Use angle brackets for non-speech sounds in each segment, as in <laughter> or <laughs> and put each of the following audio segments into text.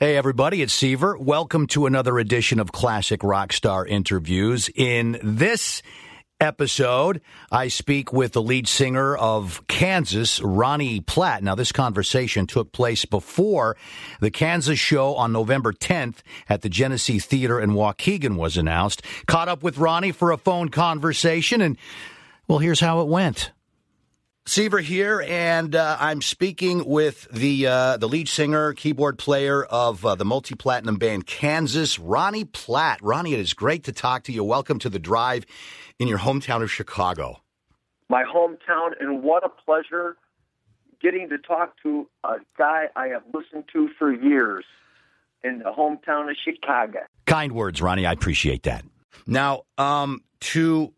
Hey, everybody, it's Seaver. Welcome to another edition of Classic Rockstar Interviews. In this episode, I speak with the lead singer of Kansas, Ronnie Platt. Now, this conversation took place before the Kansas show on November 10th at the Genesee Theater in Waukegan was announced. Caught up with Ronnie for a phone conversation, and well, here's how it went. Seaver here, and uh, I'm speaking with the uh, the lead singer, keyboard player of uh, the multi platinum band Kansas, Ronnie Platt. Ronnie, it is great to talk to you. Welcome to the drive in your hometown of Chicago. My hometown, and what a pleasure getting to talk to a guy I have listened to for years in the hometown of Chicago. Kind words, Ronnie. I appreciate that. Now, um, to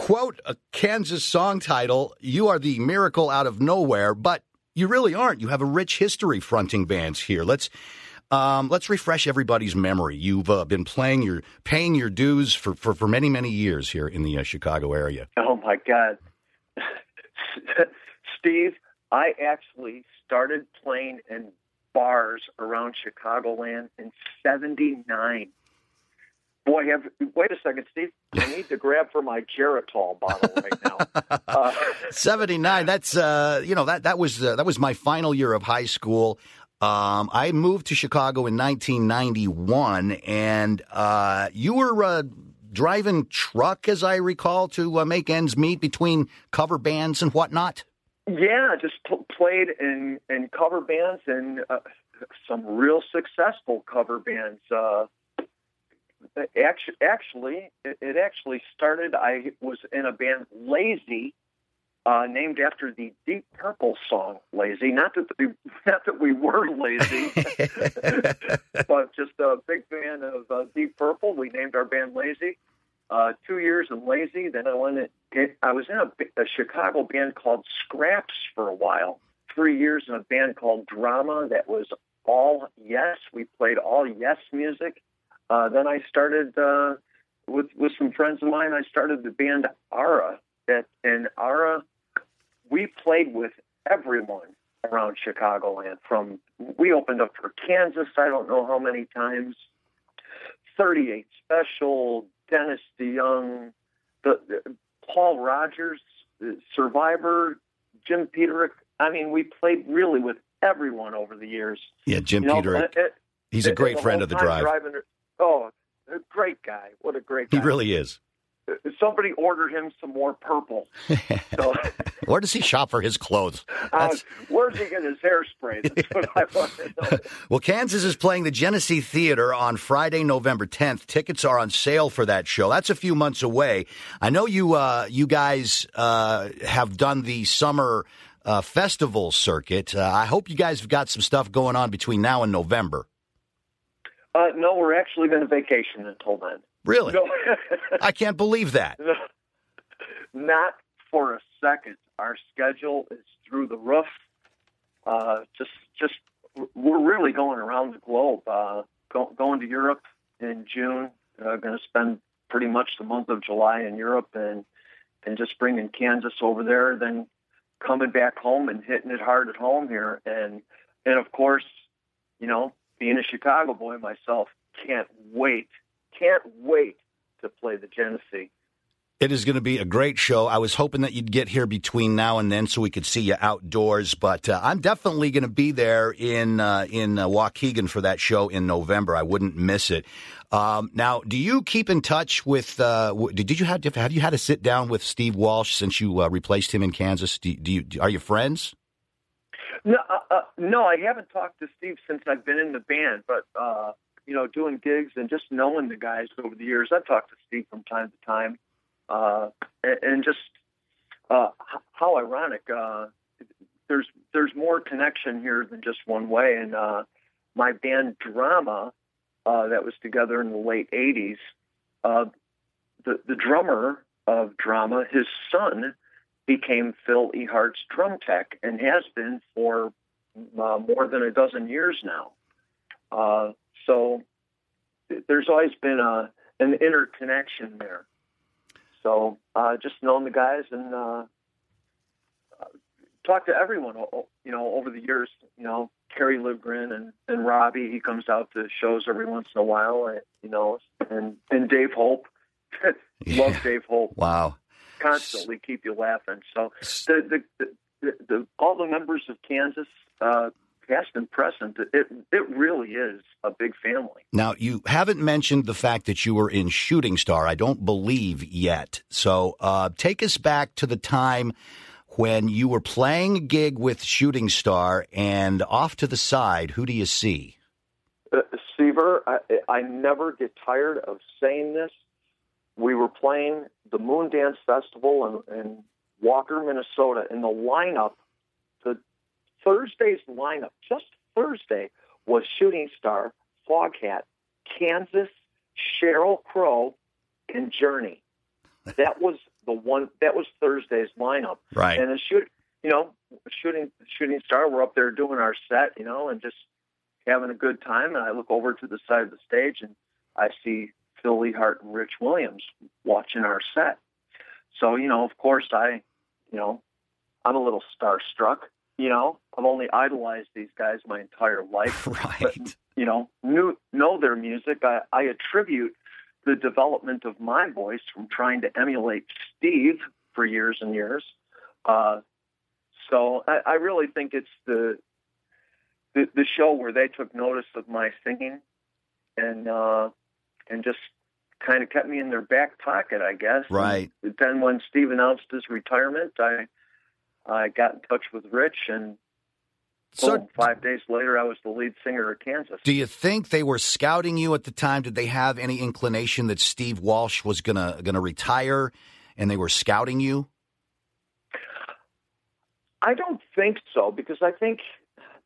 quote a Kansas song title, you are the miracle out of nowhere, but you really aren't. You have a rich history fronting bands here. Let's um, let's refresh everybody's memory. You've uh, been playing your paying your dues for, for, for many many years here in the uh, Chicago area. Oh my God, <laughs> Steve! I actually started playing in bars around Chicagoland in '79. Boy, have wait a second, Steve. I need to grab for my Geritol bottle right now. <laughs> Uh, Seventy nine. That's uh, you know that that was uh, that was my final year of high school. Um, I moved to Chicago in 1991, and uh, you were uh, driving truck, as I recall, to uh, make ends meet between cover bands and whatnot. Yeah, just played in in cover bands and uh, some real successful cover bands. Actually, actually, it, it actually started. I was in a band, Lazy, uh, named after the Deep Purple song "Lazy." Not that we, <laughs> not that we were lazy, <laughs> but just a big fan of uh, Deep Purple. We named our band Lazy. Uh, two years in Lazy, then I went. In, I was in a, a Chicago band called Scraps for a while. Three years in a band called Drama that was all yes. We played all yes music. Uh, then I started uh, with with some friends of mine. I started the band Ara. That and Ara, we played with everyone around Chicagoland. From we opened up for Kansas. I don't know how many times. Thirty Eight Special, Dennis DeYoung, the, the Paul Rodgers, Survivor, Jim Peterick. I mean, we played really with everyone over the years. Yeah, Jim you Peterick. Know, it, He's a great friend of the drive. Driving, Oh, a great guy. What a great guy. He really is. Somebody ordered him some more purple. So, <laughs> Where does he shop for his clothes? Uh, where's he get his hairspray? <laughs> That's what I want to know. well, Kansas is playing the Genesee Theater on Friday, November 10th. Tickets are on sale for that show. That's a few months away. I know you uh, you guys uh, have done the summer uh, festival circuit. Uh, I hope you guys have got some stuff going on between now and November. Uh, no, we're actually going to vacation until then. Really? No. <laughs> I can't believe that. Not for a second. Our schedule is through the roof. Uh, just, just we're really going around the globe. Uh, go, going to Europe in June. Uh, going to spend pretty much the month of July in Europe, and and just bringing Kansas over there. Then coming back home and hitting it hard at home here, and and of course, you know, being a Chicago boy myself, can't wait, can't wait to play the Genesee. It is going to be a great show. I was hoping that you'd get here between now and then so we could see you outdoors, but uh, I'm definitely going to be there in uh, in uh, Waukegan for that show in November. I wouldn't miss it. Um, now, do you keep in touch with? Uh, did you have have you had a sit down with Steve Walsh since you uh, replaced him in Kansas? Do, do you are you friends? No, uh, uh, no, I haven't talked to Steve since I've been in the band, but uh, you know, doing gigs and just knowing the guys over the years, I've talked to Steve from time to time, uh, and, and just uh, how ironic. Uh, there's there's more connection here than just one way, and my band Drama that was together in the late '80s. Uh, the the drummer of Drama, his son became Phil Ehart's drum tech and has been for uh, more than a dozen years now. Uh, so there's always been a an interconnection there. So uh, just knowing the guys and uh, talked to everyone, you know, over the years. You know, Kerry Livgren and and Robbie. He comes out to shows every once in a while, you know, and and Dave Hope. <laughs> Love yeah. Dave Hope. Wow. Constantly keep you laughing. So the the, the, the all the members of Kansas. Uh, past and present, it it really is a big family. Now, you haven't mentioned the fact that you were in Shooting Star. I don't believe yet. So, uh, take us back to the time when you were playing a gig with Shooting Star, and off to the side, who do you see? Uh, Seaver, I, I never get tired of saying this. We were playing the Moondance Festival in, in Walker, Minnesota, and the lineup, the Thursday's lineup, just Thursday, was Shooting Star, Foghat, Kansas, Sheryl Crow, and Journey. That was the one. That was Thursday's lineup. Right. And the shoot, you know, shooting Shooting Star, we're up there doing our set, you know, and just having a good time. And I look over to the side of the stage and I see Phil Ehart and Rich Williams watching our set. So, you know, of course, I, you know, I'm a little starstruck. You know, I've only idolized these guys my entire life. <laughs> Right. But, you know, knew, know their music. I, I attribute the development of my voice from trying to emulate Steve for years and years. Uh, so I, I really think it's the, the, the show where they took notice of my singing and uh, and just kind of kept me in their back pocket, I guess. Right. And then when Steve announced his retirement, I I got in touch with Rich and so Boom, five days later, I was the lead singer of Kansas. Do you think they were scouting you at the time? Did they have any inclination that Steve Walsh was gonna gonna retire, and they were scouting you? I don't think so because I think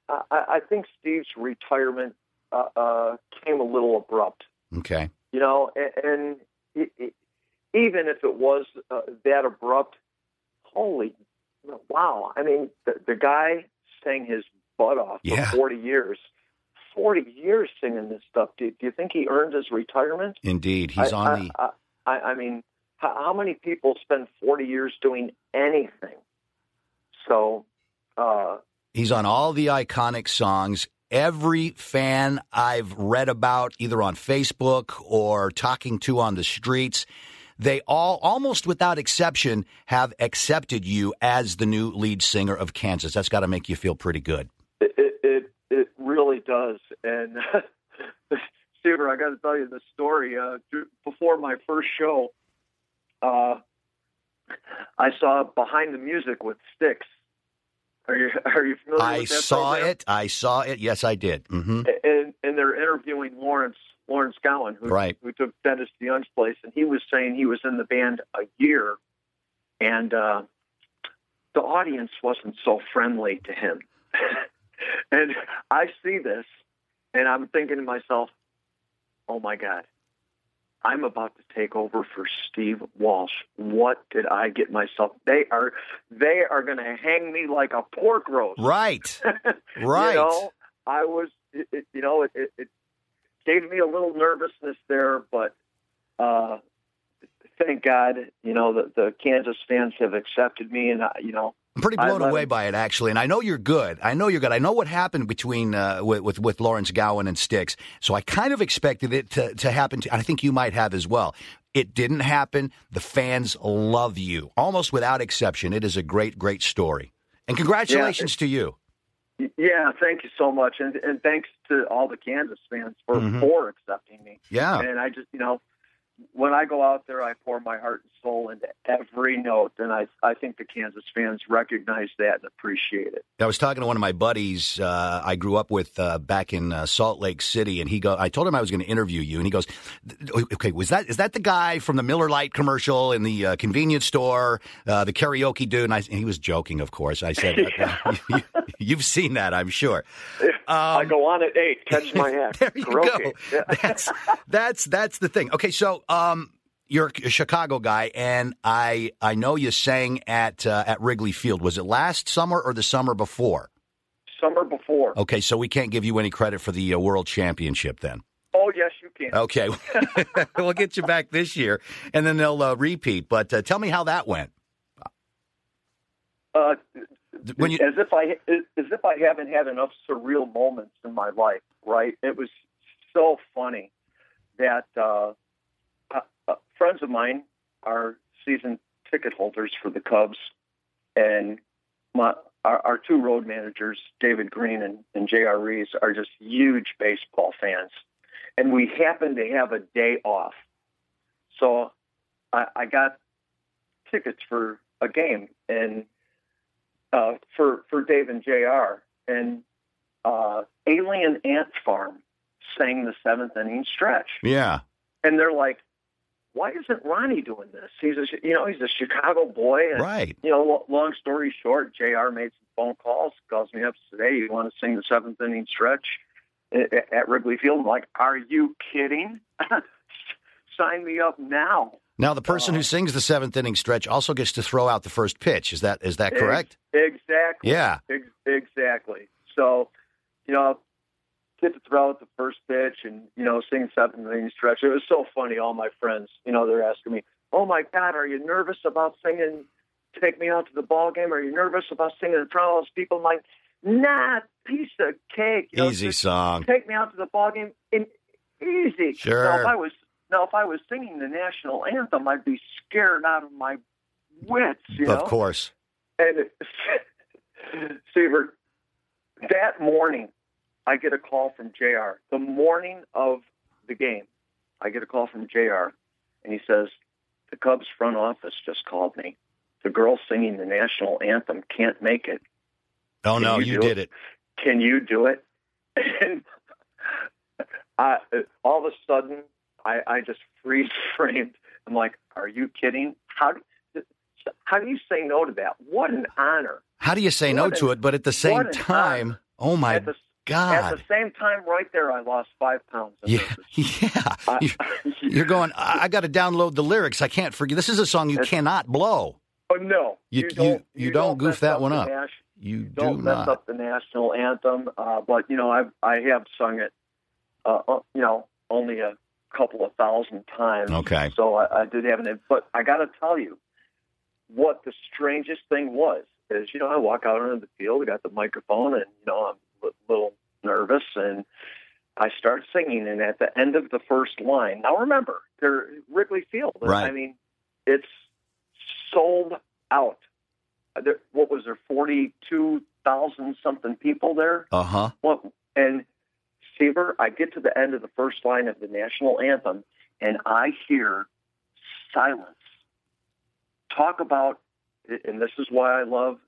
I, I think Steve's retirement uh, uh, came a little abrupt. Okay. You know, and, and it, even if it was uh, that abrupt, holy wow! I mean, the, the guy sang his butt off yeah. for 40 years. 40 years singing this stuff. Do, do you think he earned his retirement? Indeed. He's I, on the. I, I, I mean, how, how, many people spend 40 years doing anything? So. Uh, He's on all the iconic songs. Every fan I've read about, either on Facebook or talking to on the streets, they all, almost without exception, have accepted you as the new lead singer of Kansas. That's got to make you feel pretty good. It it, it really does. And <laughs> Seaver, I got to tell you the story. Uh, before my first show, uh, I saw Behind the Music with Styx. Are you <laughs> are you familiar? I with that I saw program? it. I saw it. Yes, I did. Mm-hmm. And and they're interviewing Lawrence Lawrence Gowan, who, right. who took Dennis DeYoung's place, and he was saying he was in the band a year, and uh, the audience wasn't so friendly to him. <laughs> and I see this, and I'm thinking to myself, "Oh my God, I'm about to take over for Steve Walsh. What did I get myself? They are they are going to hang me like a pork roast. Right, <laughs> right. you know, I was, it, it, you know, it, it, it gave me a little nervousness there, but uh, thank God, you know, the, the Kansas fans have accepted me, and I, you know, I'm pretty blown away by it, actually. And I know you're good. I know you're good. I know what happened between uh, with, with, with Lawrence Gowan and Styx. So I kind of expected it to, to happen. To, I think you might have as well. It didn't happen. The fans love you, almost without exception. It is a great, great story. And congratulations yeah, to you. Yeah, thank you so much, and and thanks to all the Kansas fans for Mhm. for accepting me. Yeah. And I just, you know, when I go out there, I pour my heart and soul into every note, and I I think the Kansas fans recognize that and appreciate it. I was talking to one of my buddies uh, I grew up with uh, back in uh, Salt Lake City, and he go. I told him I was going to interview you, and he goes, "Okay, was that is that the guy from the Miller Lite commercial in the uh, convenience store, uh, the karaoke dude?" And, I, and he was joking, of course. I said, <laughs> <laughs> you, have seen that, I'm sure." I Um, go on at eight, catch my <laughs> act. there you Karaoke. go. Yeah. That's that's that's the thing. Okay, so um, you're a Chicago guy, and I I know you sang at uh, at Wrigley Field. Was it last summer or the summer before? Summer before. Okay, so we can't give you any credit for the uh, World Championship then. Oh yes, you can. Okay, <laughs> we'll get you back this year, and then they'll uh, repeat. But uh, tell me how that went. Uh, when you as if I as if I haven't had enough surreal moments in my life. Right? It was so funny that uh, friends of mine are season ticket holders for the Cubs, and my our, our two road managers, David Green and, and J.R. Reeves, are just huge baseball fans, and we happen to have a day off, so I, I got tickets for a game and uh, for for Dave and J.R. and uh, Alien Ant Farm sang the seventh inning stretch. Yeah, and they're like, "Why isn't Ronnie doing this? He's a you know he's a Chicago boy, and, right? You know, long story short, J.R. made some phone calls, calls me up today. You want to sing the seventh inning stretch at Wrigley Field? I'm like, are you kidding? <laughs> Sign me up now. Now, the person uh, who sings the seventh inning stretch also gets to throw out the first pitch. Is that is that correct? Exactly. Yeah. Ex- exactly. So, you know, get to throw out the first pitch and you know sing seventh inning stretch. It was so funny. All my friends, you know, they're asking me, "Oh my God, are you nervous about singing? Take me out to the ball game? Are you nervous about singing in front of those people?" I'm like, "Nah, piece of cake. You know, easy song. Take me out to the ball game. In, easy. Sure. So if I was now, if I was singing the national anthem, I'd be scared out of my wits. You of know? course. And <laughs> Seaver, that morning, I get a call from J.R. The morning of the game, I get a call from J.R. and he says, "The Cubs front office just called me. The girl singing the national anthem can't make it. Oh Can no, you you did it. it. Can you do it?" <laughs> And I, all of a sudden, I, I just freeze <laughs> framed. I'm like, are you kidding? How do, how do you say no to that? What an honor. How do you say what no an, to it? But at the same time, honor. oh my God. At the same time, right there, I lost five pounds. Yeah, <laughs> yeah. I, You're going, I, I got to download the lyrics. I can't forget. This is a song you cannot blow. Oh, no. You, you, don't, you, you don't, don't goof that one up. You don't do mess not. up the national anthem. Uh, but, you know, I, I have sung it, uh, you know, only a couple of thousand times. Okay. So I, I did have an, but I got to tell you, what the strangest thing was is, you know, I walk out onto the field, I got the microphone, and you know, I'm little nervous, and I start singing. And at the end of the first line, now remember, they're Wrigley Field. Right. I mean, it's sold out. There, what was there, forty-two thousand something people there? Uh huh. What and Seaver, I get to the end of the first line of the national anthem, and I hear silence. Talk about, and this is why I love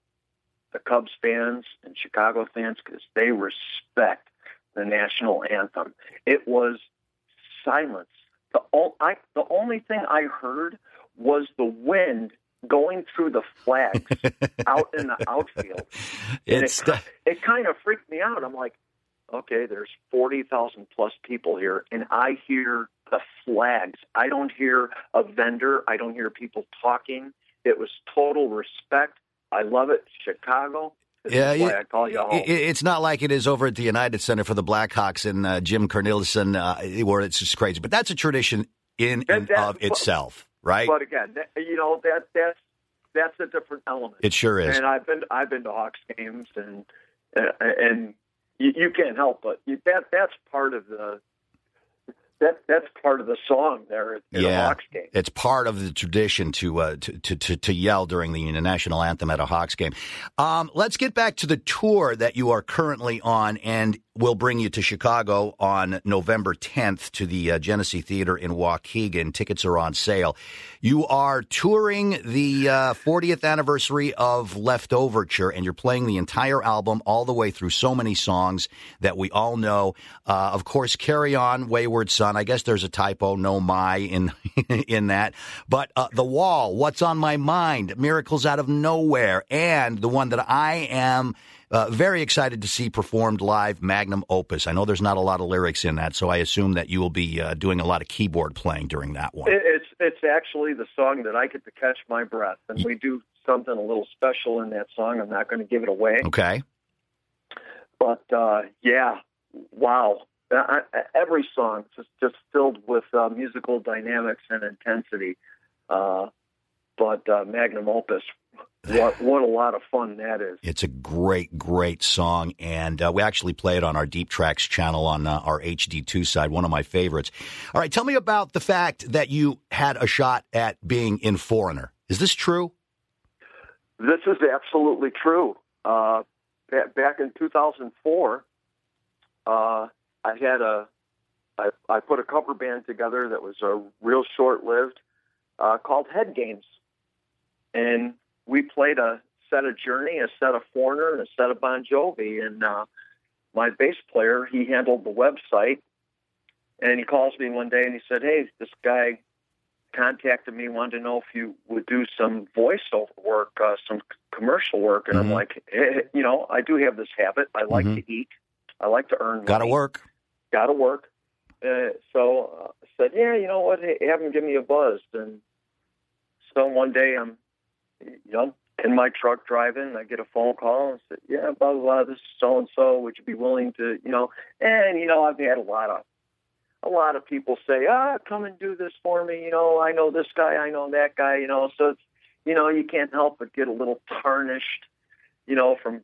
the Cubs fans and Chicago fans because they respect the national anthem. It was silence. The, I, the only thing I heard was the wind going through the flags <laughs> out in the outfield. It's it, it kind of freaked me out. I'm like, okay, there's 40,000 plus people here, and I hear the flags. I don't hear a vendor. I don't hear people talking. It was total respect. I love it. Chicago. This yeah, is I call you home. it, it's not like it is over at the United Center for the Blackhawks and uh, Jim Cornelison, uh, where it's just crazy. But that's a tradition in and of itself, right? But again, that, you know that that's that's a different element. It sure is. And I've been I've been to Hawks games, and uh, and you, you can't help but you, that that's part of the that that's part of the song there Yeah. Hawks game. It's part of the tradition to, uh, to, to to to yell during the national anthem at a Hawks game. Um, let's get back to the tour that you are currently on, and we'll bring you to Chicago on November 10th to the uh, Genesee Theater in Waukegan. Tickets are on sale. You are touring the uh, 40th anniversary of Leftoverture, and you're playing the entire album all the way through so many songs that we all know. Uh, of course, Carry On, Wayward Son. I guess there's a typo, no my in <laughs> in that. But uh, The Wall, What's on My Mind, Miracles Out of Nowhere, and the one that I am uh, very excited to see performed live, Magnum Opus. I know there's not a lot of lyrics in that, so I assume that you will be uh, doing a lot of keyboard playing during that one. It's it's actually the song that I get to catch my breath, and we do something a little special in that song. I'm not going to give it away, Okay. but uh, yeah, wow. I, every song just just filled with uh, musical dynamics and intensity. Uh, but uh, Magnum Opus, what what a lot of fun that is. It's a great, great song, and uh, we actually play it on our Deep Tracks channel on uh, our HD2 side. One of my favorites. All right, tell me about the fact that you had a shot at being in Foreigner. Is this true? This is absolutely true. Uh, back in 2004, uh, I had a I, I put a cover band together that was a real short lived uh, called Head Games, and we played a set of Journey, a set of Foreigner, and a set of Bon Jovi. And uh, my bass player, he handled the website, and he calls me one day and he said, "Hey, this guy contacted me, wanted to know if you would do some voiceover work, uh, some commercial work." And mm-hmm. I'm like, hey, you know, I do have this habit. I like mm-hmm. to eat. I like to earn. Got to work. Got to work. Uh, so uh, I said, yeah, you know what? Hey, have him give me a buzz. And so one day I'm you know, in my truck driving, I get a phone call and said, "Yeah, blah blah blah. This is so and so. Would you be willing to, you know?" And you know, I've had a lot of a lot of people say, "Ah, come and do this for me." You know, I know this guy, I know that guy. You know, so it's you know, you can't help but get a little tarnished, you know, from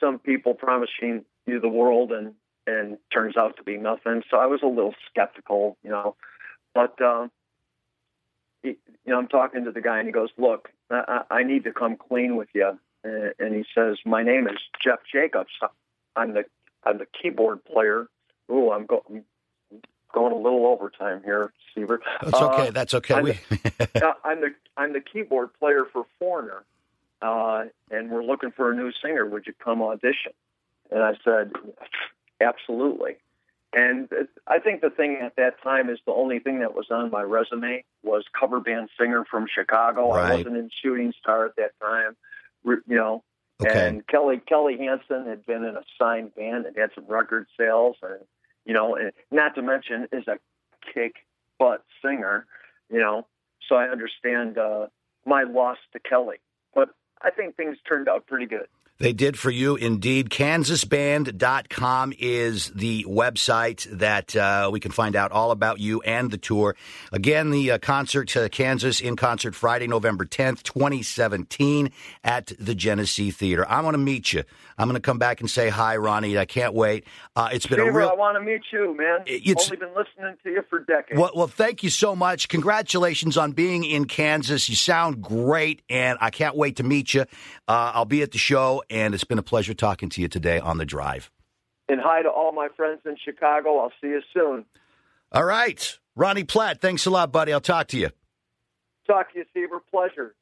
some people promising you the world and and turns out to be nothing. So I was a little skeptical, you know, but. Uh, you know, I'm talking to the guy, and he goes, "Look, I, I need to come clean with you." And he says, "My name is Jeff Jacobs. I'm the I'm the keyboard player. Oh, I'm, go, I'm going a little overtime here, Seaver. That's okay. Uh, That's okay. I'm, the, I'm the I'm the keyboard player for Foreigner, uh, and we're looking for a new singer. Would you come audition?" And I said, "Absolutely." And I think the thing at that time is the only thing that was on my resume was cover band singer from Chicago. Right. I wasn't in Shooting Star at that time, you know. Okay. And Kelly Kelly Hansen had been in a signed band and had some record sales, and you know, and not to mention is a kick butt singer, you know. So I understand uh, my loss to Kelly, but I think things turned out pretty good. They did for you indeed. KansasBand.com is the website that uh, we can find out all about you and the tour. Again, the uh, concert, uh, Kansas in concert Friday, November 10th, 2017 at the Genesee Theater. I want to meet you. I'm going to come back and say hi, Ronnie. I can't wait. Uh, it's been a real. I want to meet you, man. It's only been listening to you for decades. Well, well, thank you so much. Congratulations on being in Kansas. You sound great, and I can't wait to meet you. Uh, I'll be at the show, and it's been a pleasure talking to you today on the drive. And hi to all my friends in Chicago. I'll see you soon. All right, Ronnie Platt. Thanks a lot, buddy. I'll talk to you. Talk to you, Seaver. Pleasure.